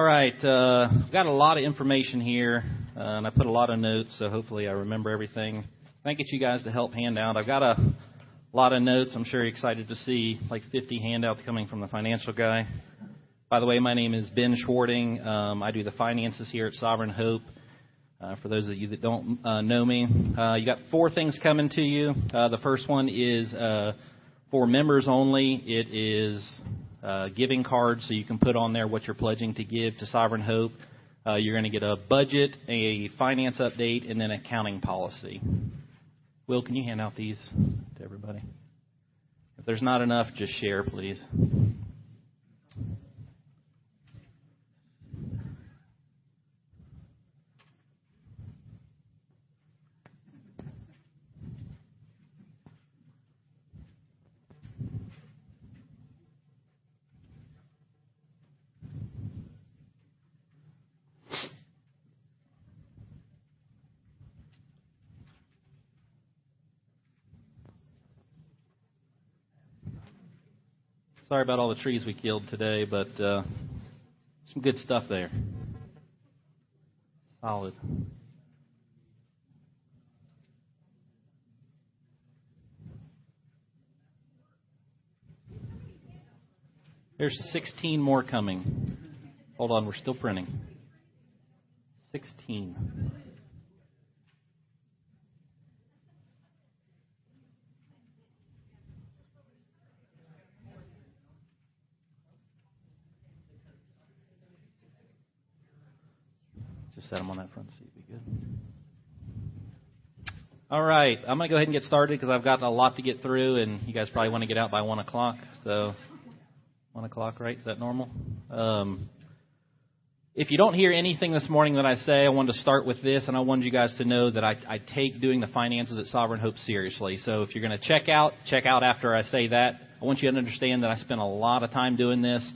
All right, uh, got a lot of information here, uh, and I put a lot of notes, so hopefully I remember everything. Thank you guys to help hand out. I've got a lot of notes. I'm sure you're excited to see like 50 handouts coming from the financial guy. By the way, my name is Ben Schwarting. Um, I do the finances here at Sovereign Hope. Uh, for those of you that don't uh, know me, uh, you got four things coming to you. Uh, the first one is uh, for members only. It is uh, giving cards, so you can put on there what you're pledging to give to Sovereign Hope. Uh, you're going to get a budget, a finance update, and then accounting policy. Will, can you hand out these to everybody? If there's not enough, just share, please. Sorry about all the trees we killed today, but uh, some good stuff there. Solid. There's 16 more coming. Hold on, we're still printing. 16. Set them on that front seat. Be good. All right, I'm to go ahead and get started because I've got a lot to get through, and you guys probably want to get out by 1 o'clock. So, 1 o'clock, right? Is that normal? Um, if you don't hear anything this morning that I say, I wanted to start with this, and I wanted you guys to know that I, I take doing the finances at Sovereign Hope seriously. So if you're going to check out, check out after I say that. I want you to understand that I spent a lot of time doing this.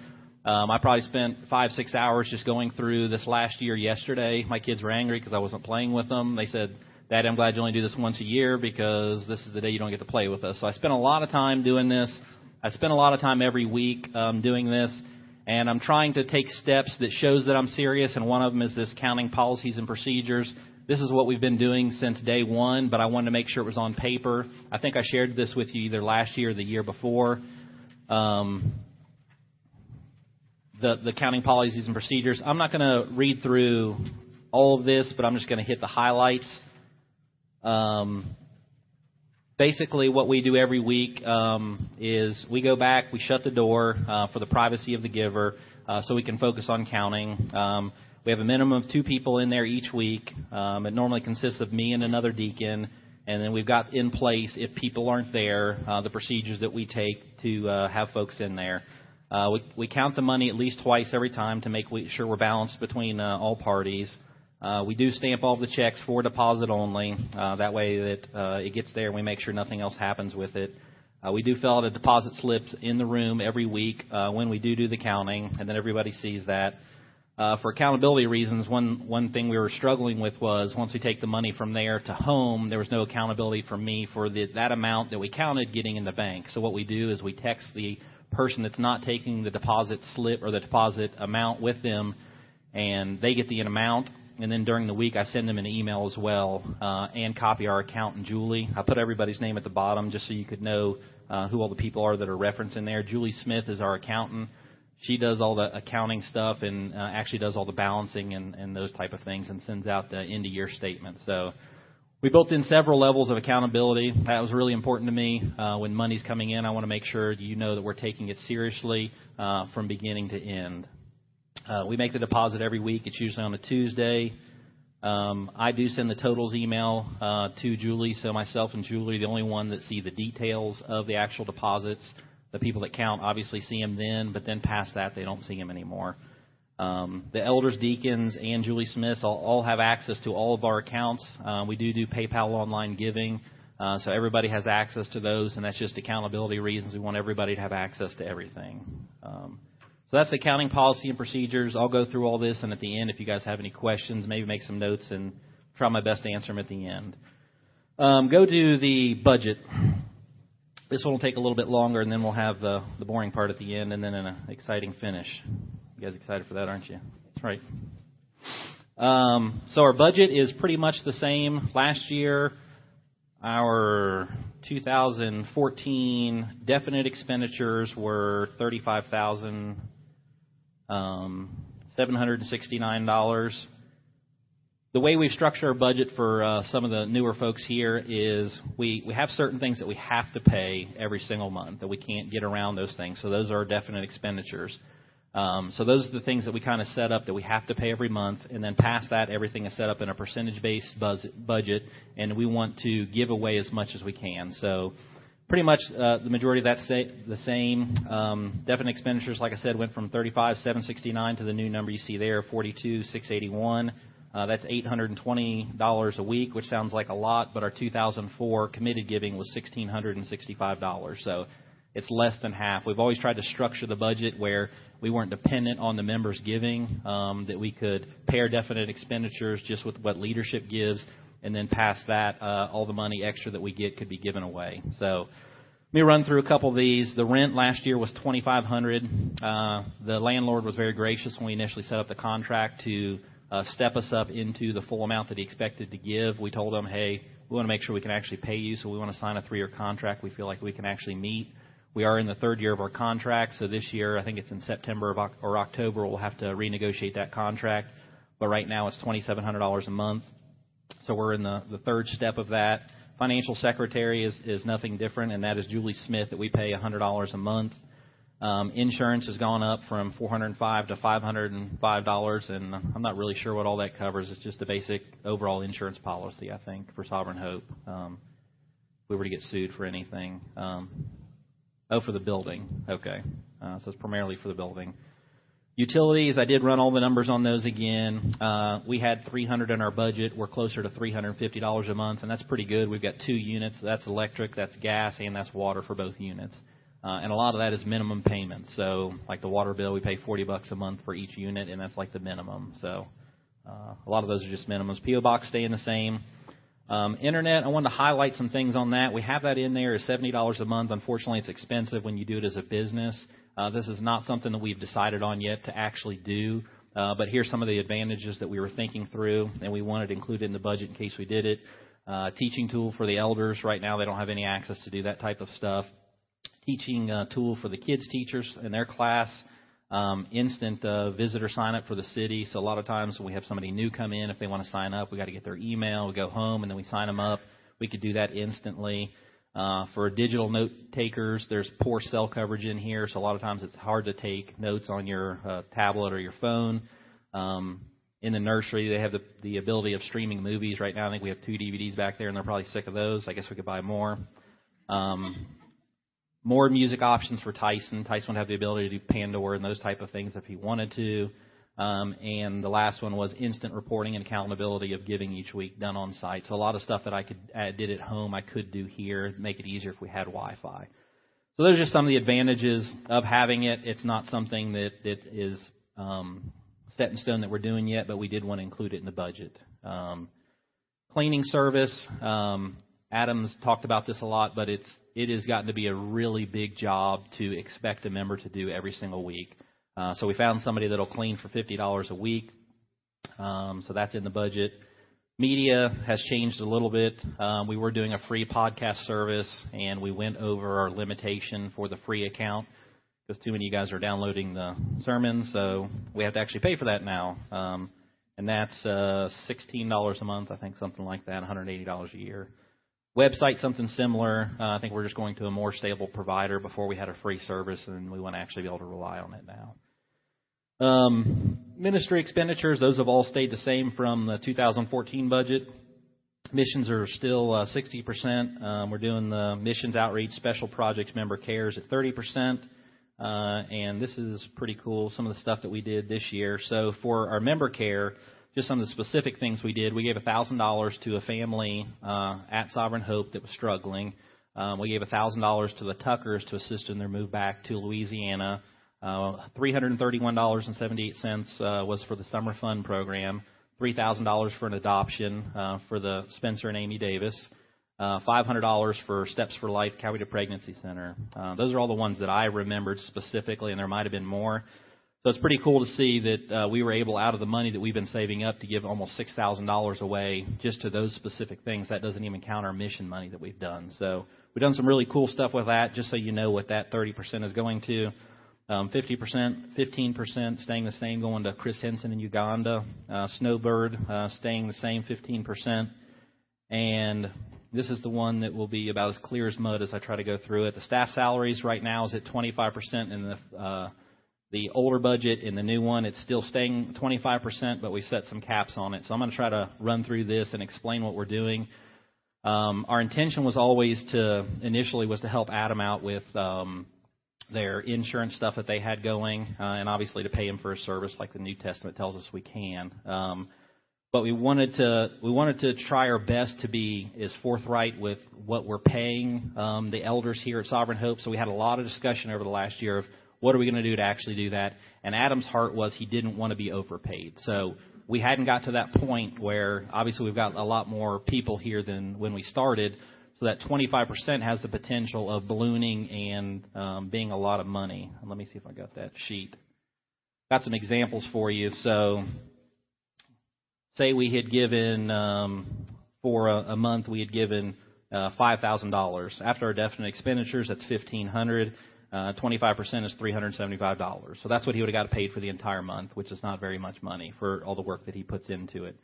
Um, I probably spent five, six hours just going through this last year yesterday. My kids were angry because I wasn't playing with them. They said, Dad, I'm glad you only do this once a year because this is the day you don't get to play with us. So I spent a lot of time doing this. I spend a lot of time every week um, doing this, and I'm trying to take steps that shows that I'm serious. And one of them is this counting policies and procedures. This is what we've been doing since day one, but I wanted to make sure it was on paper. I think I shared this with you either last year or the year before. Um, the, the counting policies and procedures. I'm not going to read through all of this, but I'm just going to hit the highlights. Um, basically, what we do every week um, is we go back, we shut the door uh, for the privacy of the giver, uh, so we can focus on counting. Um, we have a minimum of two people in there each week. Um, it normally consists of me and another deacon, and then we've got in place if people aren't there uh, the procedures that we take to uh, have folks in there. Uh, we, we count the money at least twice every time to make sure we're balanced between uh, all parties. Uh, we do stamp all the checks for deposit only. Uh, that way that uh, it gets there and we make sure nothing else happens with it. Uh, we do fill out a deposit slips in the room every week uh, when we do do the counting, and then everybody sees that. Uh, for accountability reasons, one one thing we were struggling with was once we take the money from there to home, there was no accountability for me for the, that amount that we counted getting in the bank. So what we do is we text the person that's not taking the deposit slip or the deposit amount with them, and they get the amount. And then during the week, I send them an email as well uh, and copy our accountant, Julie. I put everybody's name at the bottom just so you could know uh, who all the people are that are referenced in there. Julie Smith is our accountant. She does all the accounting stuff and uh, actually does all the balancing and, and those type of things and sends out the end of year statement. So we built in several levels of accountability. That was really important to me. Uh, when money's coming in, I want to make sure you know that we're taking it seriously uh, from beginning to end. Uh, we make the deposit every week. It's usually on a Tuesday. Um, I do send the totals email uh, to Julie, so myself and Julie are the only one that see the details of the actual deposits. The people that count obviously see them then, but then past that, they don't see them anymore. Um, the elders, deacons, and Julie Smith all, all, have access to all of our accounts. Uh, we do do PayPal online giving, uh, so everybody has access to those, and that's just accountability reasons. We want everybody to have access to everything. Um, so that's the accounting policy and procedures. I'll go through all this, and at the end, if you guys have any questions, maybe make some notes and try my best to answer them at the end. Um, go to the budget. This one will take a little bit longer, and then we'll have the, the boring part at the end, and then an exciting finish. You guys excited for that, aren't you? That's right. Um, so our budget is pretty much the same. Last year, our 2014 definite expenditures were thirty-five thousand um, seven hundred and sixty-nine dollars. The way we've structured our budget for uh, some of the newer folks here is we, we have certain things that we have to pay every single month that we can't get around those things. So those are definite expenditures. Um, so those are the things that we kind of set up that we have to pay every month, and then past that, everything is set up in a percentage-based budget, and we want to give away as much as we can. So pretty much uh, the majority of that's the same. Um, definite expenditures, like I said, went from 35,769 to the new number you see there, 42,681. Uh, that's $820 a week, which sounds like a lot, but our 2004 committed giving was $1,665. So it's less than half. We've always tried to structure the budget where we weren't dependent on the members giving, um, that we could pair definite expenditures just with what leadership gives, and then past that, uh, all the money extra that we get could be given away. So let me run through a couple of these. The rent last year was 2500 uh, The landlord was very gracious when we initially set up the contract to uh, step us up into the full amount that he expected to give. We told him, hey, we want to make sure we can actually pay you, so we want to sign a three-year contract we feel like we can actually meet. We are in the third year of our contract, so this year, I think it's in September or October, we'll have to renegotiate that contract. But right now, it's $2,700 a month. So we're in the, the third step of that. Financial secretary is, is nothing different, and that is Julie Smith that we pay $100 a month. Um, insurance has gone up from 405 to 505 dollars, and I'm not really sure what all that covers. It's just a basic overall insurance policy, I think, for Sovereign Hope. Um, if we were to get sued for anything. Um, oh, for the building. Okay, uh, so it's primarily for the building. Utilities, I did run all the numbers on those again. Uh, we had 300 in our budget. We're closer to $350 a month, and that's pretty good. We've got two units. That's electric, that's gas, and that's water for both units. Uh, and a lot of that is minimum payments. So, like the water bill, we pay 40 bucks a month for each unit, and that's like the minimum. So, uh, a lot of those are just minimums. PO box staying the same. Um, internet, I wanted to highlight some things on that. We have that in there as $70 a month. Unfortunately, it's expensive when you do it as a business. Uh, this is not something that we've decided on yet to actually do. Uh, but here's some of the advantages that we were thinking through, and we wanted to include it in the budget in case we did it. Uh, teaching tool for the elders. Right now, they don't have any access to do that type of stuff teaching uh, tool for the kids teachers in their class. Um, instant uh, visitor sign up for the city. So a lot of times when we have somebody new come in, if they want to sign up, we got to get their email. We go home and then we sign them up. We could do that instantly. Uh, for digital note takers, there's poor cell coverage in here, so a lot of times it's hard to take notes on your uh, tablet or your phone. Um, in the nursery, they have the, the ability of streaming movies. Right now, I think we have two DVDs back there, and they're probably sick of those. I guess we could buy more. Um, more music options for Tyson. Tyson would have the ability to do Pandora and those type of things if he wanted to. Um, and the last one was instant reporting and accountability of giving each week done on site. So a lot of stuff that I could I did at home I could do here, make it easier if we had Wi-Fi. So those are just some of the advantages of having it. It's not something that that is um, set in stone that we're doing yet, but we did want to include it in the budget. Um, cleaning service. Um, Adam's talked about this a lot, but it's it has gotten to be a really big job to expect a member to do every single week. Uh, so we found somebody that'll clean for fifty dollars a week. Um, so that's in the budget. Media has changed a little bit. Um, we were doing a free podcast service, and we went over our limitation for the free account because too many of you guys are downloading the sermons, so we have to actually pay for that now. Um, and that's uh, $16 a month, I think, something like that, $180 a year. Website, something similar. Uh, I think we're just going to a more stable provider. Before we had a free service, and we want to actually be able to rely on it now. Um, ministry expenditures, those have all stayed the same from the 2014 budget. Missions are still uh, 60%. Um, we're doing the missions outreach, special projects, member cares at 30%. Uh, and this is pretty cool, some of the stuff that we did this year. So for our member care, just some of the specific things we did. We gave $1,000 to a family uh, at Sovereign Hope that was struggling. Um, we gave $1,000 to the Tuckers to assist in their move back to Louisiana. Uh, $331.78 uh, was for the Summer Fund program. $3,000 for an adoption uh, for the Spencer and Amy Davis. Uh, $500 for Steps for Life to Pregnancy Center. Uh, those are all the ones that I remembered specifically, and there might have been more. So it's pretty cool to see that uh, we were able, out of the money that we've been saving up, to give almost six thousand dollars away just to those specific things. That doesn't even count our mission money that we've done. So we've done some really cool stuff with that. Just so you know what that 30% is going to. Um, 50%, 15% staying the same, going to Chris Henson in Uganda. Uh, Snowbird uh, staying the same, 15%. And this is the one that will be about as clear as mud as I try to go through it. The staff salaries right now is at 25%, and the uh, the older budget and the new one, it's still staying 25%, but we've set some caps on it. So I'm going to try to run through this and explain what we're doing. Um, our intention was always to initially was to help Adam out with um, their insurance stuff that they had going, uh, and obviously to pay him for a service like the New Testament tells us we can. Um, but we wanted to we wanted to try our best to be as forthright with what we're paying um, the elders here at Sovereign Hope. So we had a lot of discussion over the last year of what are we going to do to actually do that? And Adam's heart was he didn't want to be overpaid. So we hadn't got to that point where obviously we've got a lot more people here than when we started. So that 25% has the potential of ballooning and um, being a lot of money. Let me see if I got that sheet. Got some examples for you. So, say we had given um, for a, a month we had given uh, five thousand dollars. After our definite expenditures, that's fifteen hundred. Uh, 25% is $375. So that's what he would have got paid for the entire month, which is not very much money for all the work that he puts into it.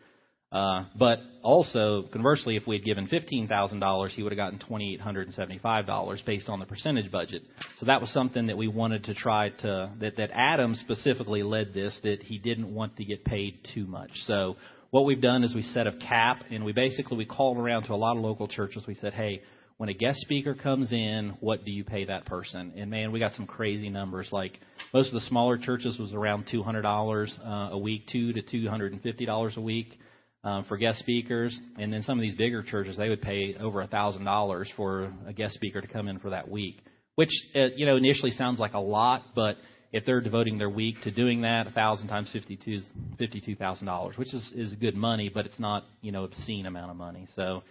Uh, but also, conversely, if we had given $15,000, he would have gotten $2,875 based on the percentage budget. So that was something that we wanted to try to, that, that Adam specifically led this, that he didn't want to get paid too much. So what we've done is we set a cap, and we basically, we called around to a lot of local churches. We said, hey, when a guest speaker comes in, what do you pay that person? And man, we got some crazy numbers. Like most of the smaller churches was around two hundred dollars uh, a week, two to two hundred and fifty dollars a week um, for guest speakers. And then some of these bigger churches, they would pay over a thousand dollars for a guest speaker to come in for that week, which uh, you know initially sounds like a lot, but if they're devoting their week to doing that, a thousand times fifty-two, fifty-two thousand dollars, which is is good money, but it's not you know obscene amount of money. So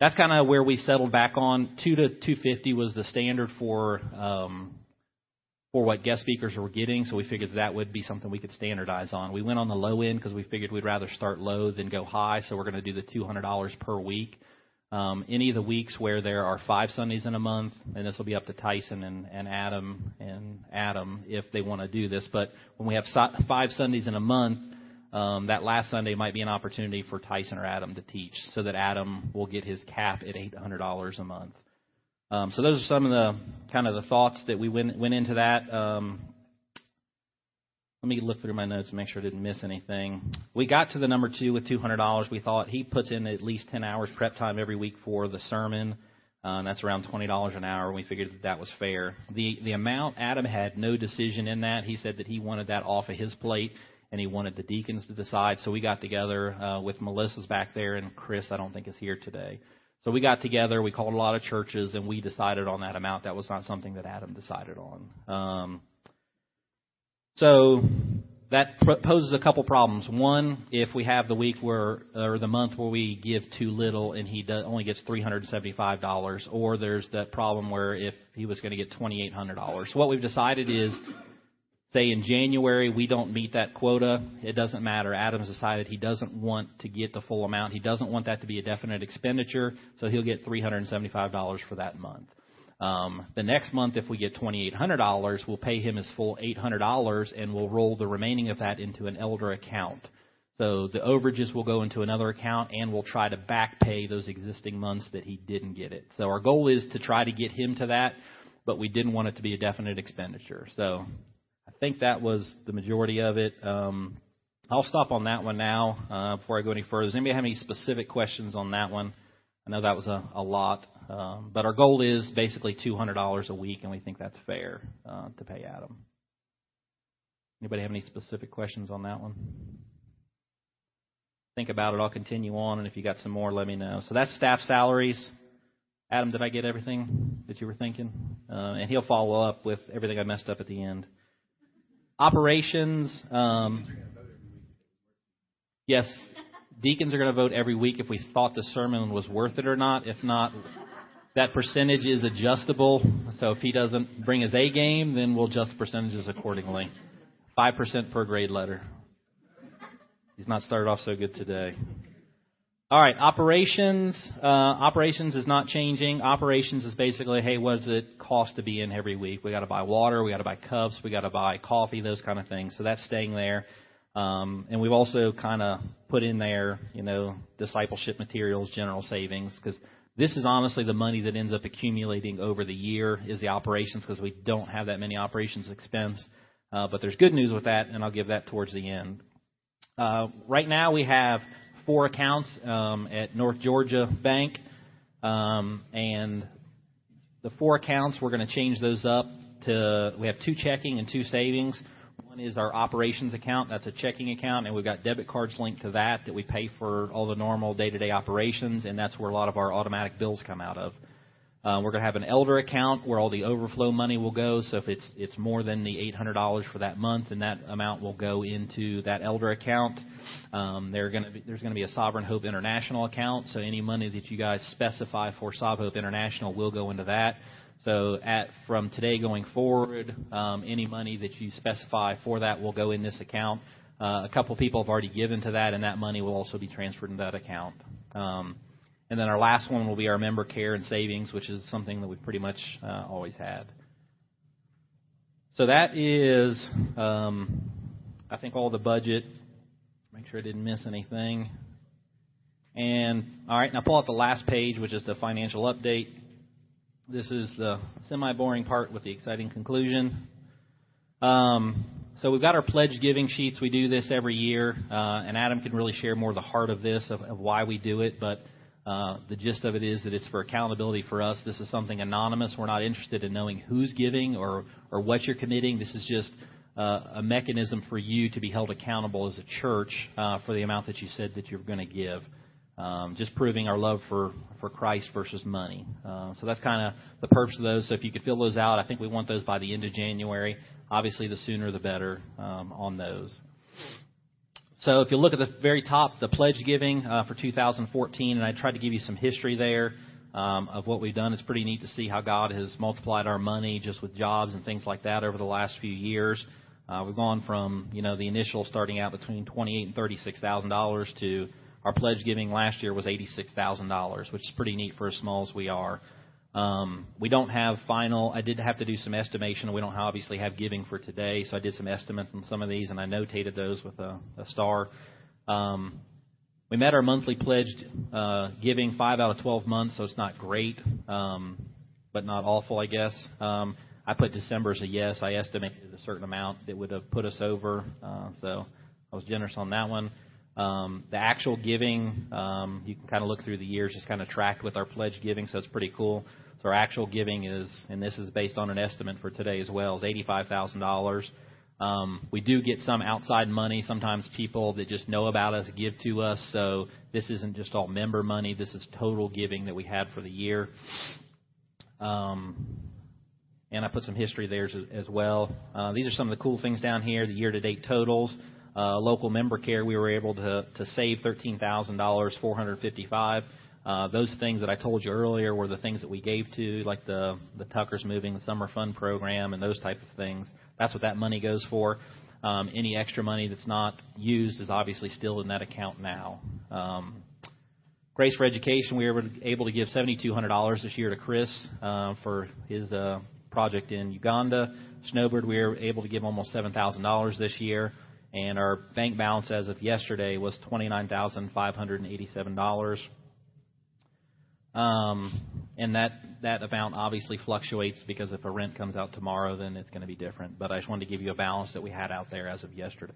that's kind of where we settled back on. Two to 250 was the standard for um, for what guest speakers were getting, so we figured that would be something we could standardize on. We went on the low end because we figured we'd rather start low than go high, so we're going to do the $200 per week. Um, any of the weeks where there are five Sundays in a month, and this will be up to Tyson and, and Adam and Adam if they want to do this. But when we have so, five Sundays in a month, um, that last Sunday might be an opportunity for Tyson or Adam to teach, so that Adam will get his cap at $800 a month. Um, so those are some of the kind of the thoughts that we went went into that. Um, let me look through my notes and make sure I didn't miss anything. We got to the number two with $200. We thought he puts in at least 10 hours prep time every week for the sermon. Uh, that's around $20 an hour. We figured that that was fair. The the amount Adam had no decision in that. He said that he wanted that off of his plate and he wanted the deacons to decide. So we got together uh, with Melissa's back there, and Chris, I don't think, is here today. So we got together, we called a lot of churches, and we decided on that amount. That was not something that Adam decided on. Um, so that poses a couple problems. One, if we have the week where, or the month where we give too little and he only gets $375, or there's that problem where if he was going to get $2,800. So what we've decided is say in January we don't meet that quota, it doesn't matter. Adams decided he doesn't want to get the full amount. He doesn't want that to be a definite expenditure, so he'll get $375 for that month. Um, the next month, if we get $2,800, we'll pay him his full $800 and we'll roll the remaining of that into an elder account. So the overages will go into another account and we'll try to back pay those existing months that he didn't get it. So our goal is to try to get him to that, but we didn't want it to be a definite expenditure. So think that was the majority of it. Um, I'll stop on that one now uh, before I go any further. Does anybody have any specific questions on that one? I know that was a, a lot, um, but our goal is basically $200 a week, and we think that's fair uh, to pay Adam. Anybody have any specific questions on that one? Think about it. I'll continue on, and if you got some more, let me know. So that's staff salaries. Adam, did I get everything that you were thinking? Uh, and he'll follow up with everything I messed up at the end. Operations. Um, yes, deacons are going to vote every week if we thought the sermon was worth it or not. If not, that percentage is adjustable. So if he doesn't bring his A game, then we'll adjust percentages accordingly. 5% per grade letter. He's not started off so good today. All right, operations. Uh, operations is not changing. Operations is basically, hey, what does it cost to be in every week? We got to buy water, we got to buy cups, we got to buy coffee, those kind of things. So that's staying there. Um, and we've also kind of put in there, you know, discipleship materials, general savings, because this is honestly the money that ends up accumulating over the year is the operations, because we don't have that many operations expense. Uh, but there's good news with that, and I'll give that towards the end. Uh, right now we have four accounts um, at North Georgia Bank, um, and the four accounts we're going to change those up to. We have two checking and two savings. One is our operations account. That's a checking account, and we've got debit cards linked to that that we pay for all the normal day-to-day operations, and that's where a lot of our automatic bills come out of. Uh, we're going to have an elder account where all the overflow money will go. So if it's it's more than the $800 for that month, then that amount will go into that elder account. Um, to be, there's going to be a Sovereign Hope International account. So any money that you guys specify for Sovereign Hope International will go into that. So at from today going forward, um, any money that you specify for that will go in this account. Uh, a couple people have already given to that, and that money will also be transferred into that account. Um, and then our last one will be our member care and savings, which is something that we've pretty much uh, always had. So that is, um, I think, all the budget. Make sure I didn't miss anything. And all right, now pull out the last page, which is the financial update. This is the semi boring part with the exciting conclusion. Um, so we've got our pledge giving sheets. We do this every year, uh, and Adam can really share more of the heart of this, of, of why we do it. But uh, the gist of it is that it's for accountability for us. This is something anonymous. We're not interested in knowing who's giving or, or what you're committing. This is just a mechanism for you to be held accountable as a church uh, for the amount that you said that you're going to give. Um, just proving our love for, for Christ versus money. Uh, so that's kind of the purpose of those. So if you could fill those out, I think we want those by the end of January. Obviously, the sooner the better um, on those. So if you look at the very top, the pledge giving uh, for 2014, and I tried to give you some history there um, of what we've done. It's pretty neat to see how God has multiplied our money just with jobs and things like that over the last few years. Uh, we've gone from you know the initial starting out between twenty eight and thirty six thousand dollars to our pledge giving last year was $86,000, which is pretty neat for as small as we are. Um, we don't have final. I did have to do some estimation. We don't obviously have giving for today, so I did some estimates on some of these, and I notated those with a, a star. Um, we met our monthly pledged uh, giving five out of 12 months, so it's not great, um, but not awful, I guess. Um, I put December as a yes. I estimated a certain amount that would have put us over, uh, so I was generous on that one. Um, the actual giving, um, you can kind of look through the years, just kind of tracked with our pledge giving, so it's pretty cool. So our actual giving is, and this is based on an estimate for today as well, is eighty-five thousand dollars. Um, we do get some outside money. Sometimes people that just know about us give to us. So this isn't just all member money. This is total giving that we had for the year. Um, and I put some history there as, as well. Uh, these are some of the cool things down here. The year-to-date totals uh, local member care, we were able to, to save $13,000, 455. Uh, those things that I told you earlier were the things that we gave to, like the the Tucker's Moving, the Summer Fund Program, and those type of things. That's what that money goes for. Um, any extra money that's not used is obviously still in that account now. Um, Grace for Education, we were able to give $7,200 this year to Chris uh, for his uh, project in Uganda. Snowbird, we were able to give almost $7,000 this year and our bank balance as of yesterday was $29,587. Um, and that, that amount obviously fluctuates because if a rent comes out tomorrow, then it's going to be different. But I just wanted to give you a balance that we had out there as of yesterday.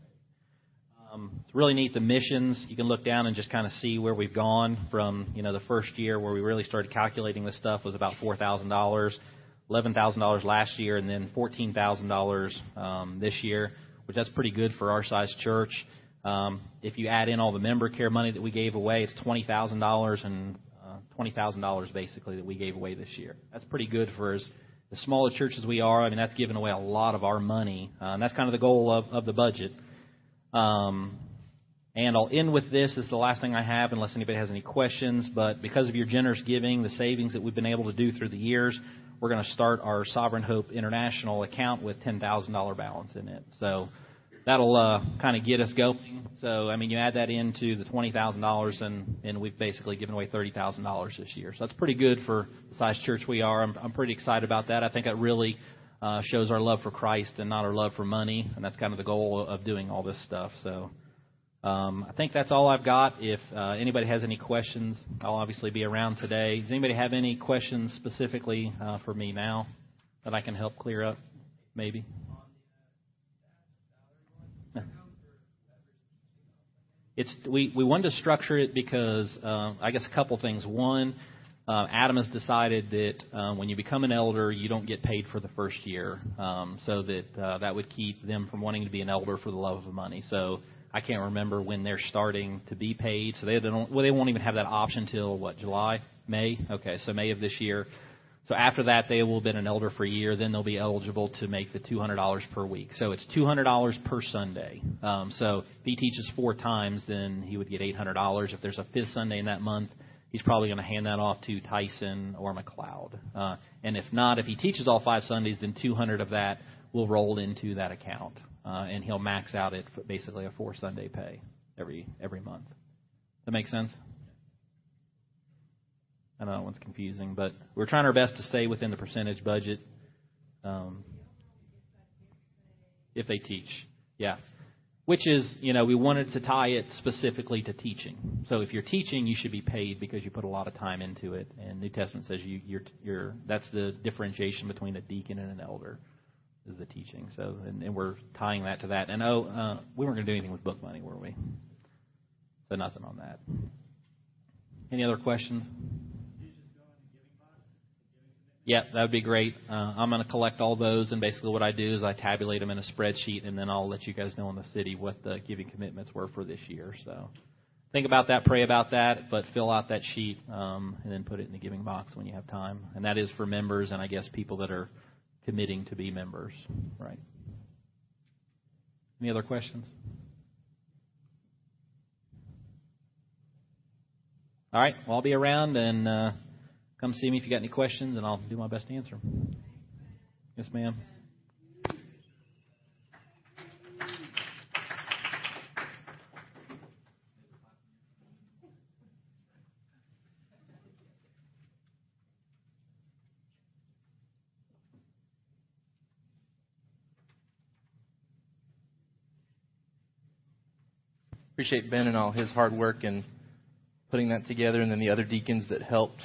Um, it's really neat the missions. You can look down and just kind of see where we've gone from, you know, the first year where we really started calculating this stuff was about $4,000, $11,000 last year, and then $14,000 um, this year which that's pretty good for our size church. Um, if you add in all the member care money that we gave away, it's twenty thousand dollars and uh, twenty thousand dollars basically that we gave away this year. That's pretty good for as as small a church as we are. I mean, that's giving away a lot of our money, uh, and that's kind of the goal of of the budget. Um, and I'll end with this. This is the last thing I have, unless anybody has any questions. But because of your generous giving, the savings that we've been able to do through the years, we're going to start our Sovereign Hope International account with $10,000 balance in it. So that'll uh, kind of get us going. So I mean, you add that into the twenty thousand dollars, and and we've basically given away thirty thousand dollars this year. So that's pretty good for the size church we are. I'm, I'm pretty excited about that. I think it really uh, shows our love for Christ and not our love for money, and that's kind of the goal of doing all this stuff. So. Um, I think that's all I've got. If uh, anybody has any questions, I'll obviously be around today. Does anybody have any questions specifically uh, for me now that I can help clear up? Maybe. It's we we wanted to structure it because uh, I guess a couple things. One, uh, Adam has decided that uh, when you become an elder, you don't get paid for the first year, um, so that uh, that would keep them from wanting to be an elder for the love of money. So I can't remember when they're starting to be paid. So they don't well they won't even have that option till what July, May. Okay, so May of this year. So after that, they will have been an elder for a year. Then they'll be eligible to make the $200 per week. So it's $200 per Sunday. Um, so if he teaches four times, then he would get $800. If there's a fifth Sunday in that month, he's probably going to hand that off to Tyson or McLeod. Uh, and if not, if he teaches all five Sundays, then 200 of that will roll into that account, uh, and he'll max out at basically a four Sunday pay every every month. That make sense? I know that one's confusing, but we're trying our best to stay within the percentage budget. Um, if they teach, yeah. Which is, you know, we wanted to tie it specifically to teaching. So if you're teaching, you should be paid because you put a lot of time into it. And New Testament says you, you're, you're that's the differentiation between a deacon and an elder is the teaching. So, and, and we're tying that to that. And oh, uh, we weren't going to do anything with book money, were we? So nothing on that. Any other questions? Yeah, that would be great. Uh, I'm going to collect all those, and basically what I do is I tabulate them in a spreadsheet, and then I'll let you guys know in the city what the giving commitments were for this year. So think about that, pray about that, but fill out that sheet um, and then put it in the giving box when you have time. And that is for members, and I guess people that are committing to be members. Right. Any other questions? All right. Well, I'll be around and. Uh, Come see me if you got any questions, and I'll do my best to answer them. Yes, ma'am. Appreciate Ben and all his hard work in putting that together, and then the other deacons that helped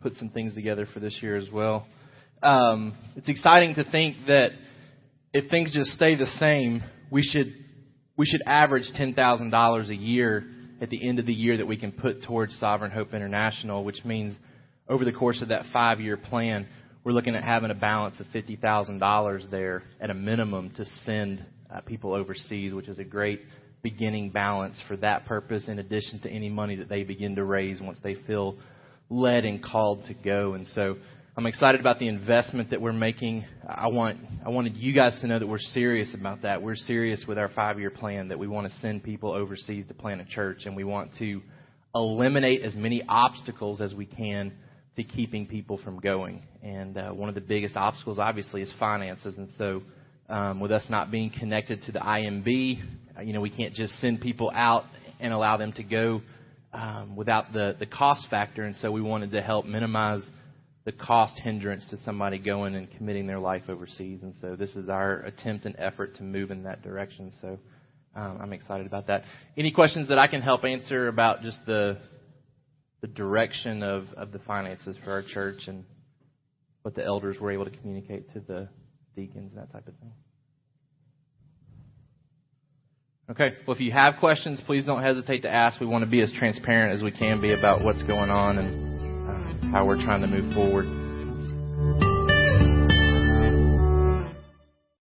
put some things together for this year as well. Um, it's exciting to think that if things just stay the same, we should we should average ten thousand dollars a year at the end of the year that we can put towards Sovereign Hope International, which means over the course of that five year plan, we're looking at having a balance of fifty thousand dollars there at a minimum to send uh, people overseas, which is a great beginning balance for that purpose, in addition to any money that they begin to raise once they feel led and called to go. And so I'm excited about the investment that we're making. I want I wanted you guys to know that we're serious about that. We're serious with our five year plan that we want to send people overseas to plant a church and we want to eliminate as many obstacles as we can to keeping people from going. And uh, one of the biggest obstacles, obviously, is finances. And so, um, with us not being connected to the IMB, you know, we can't just send people out and allow them to go um, without the, the cost factor, and so we wanted to help minimize the cost hindrance to somebody going and committing their life overseas. And so this is our attempt and effort to move in that direction. So um, I'm excited about that. Any questions that I can help answer about just the the direction of, of the finances for our church and what the elders were able to communicate to the deacons and that type of thing? Okay, well, if you have questions, please don't hesitate to ask. We want to be as transparent as we can be about what's going on and uh, how we're trying to move forward.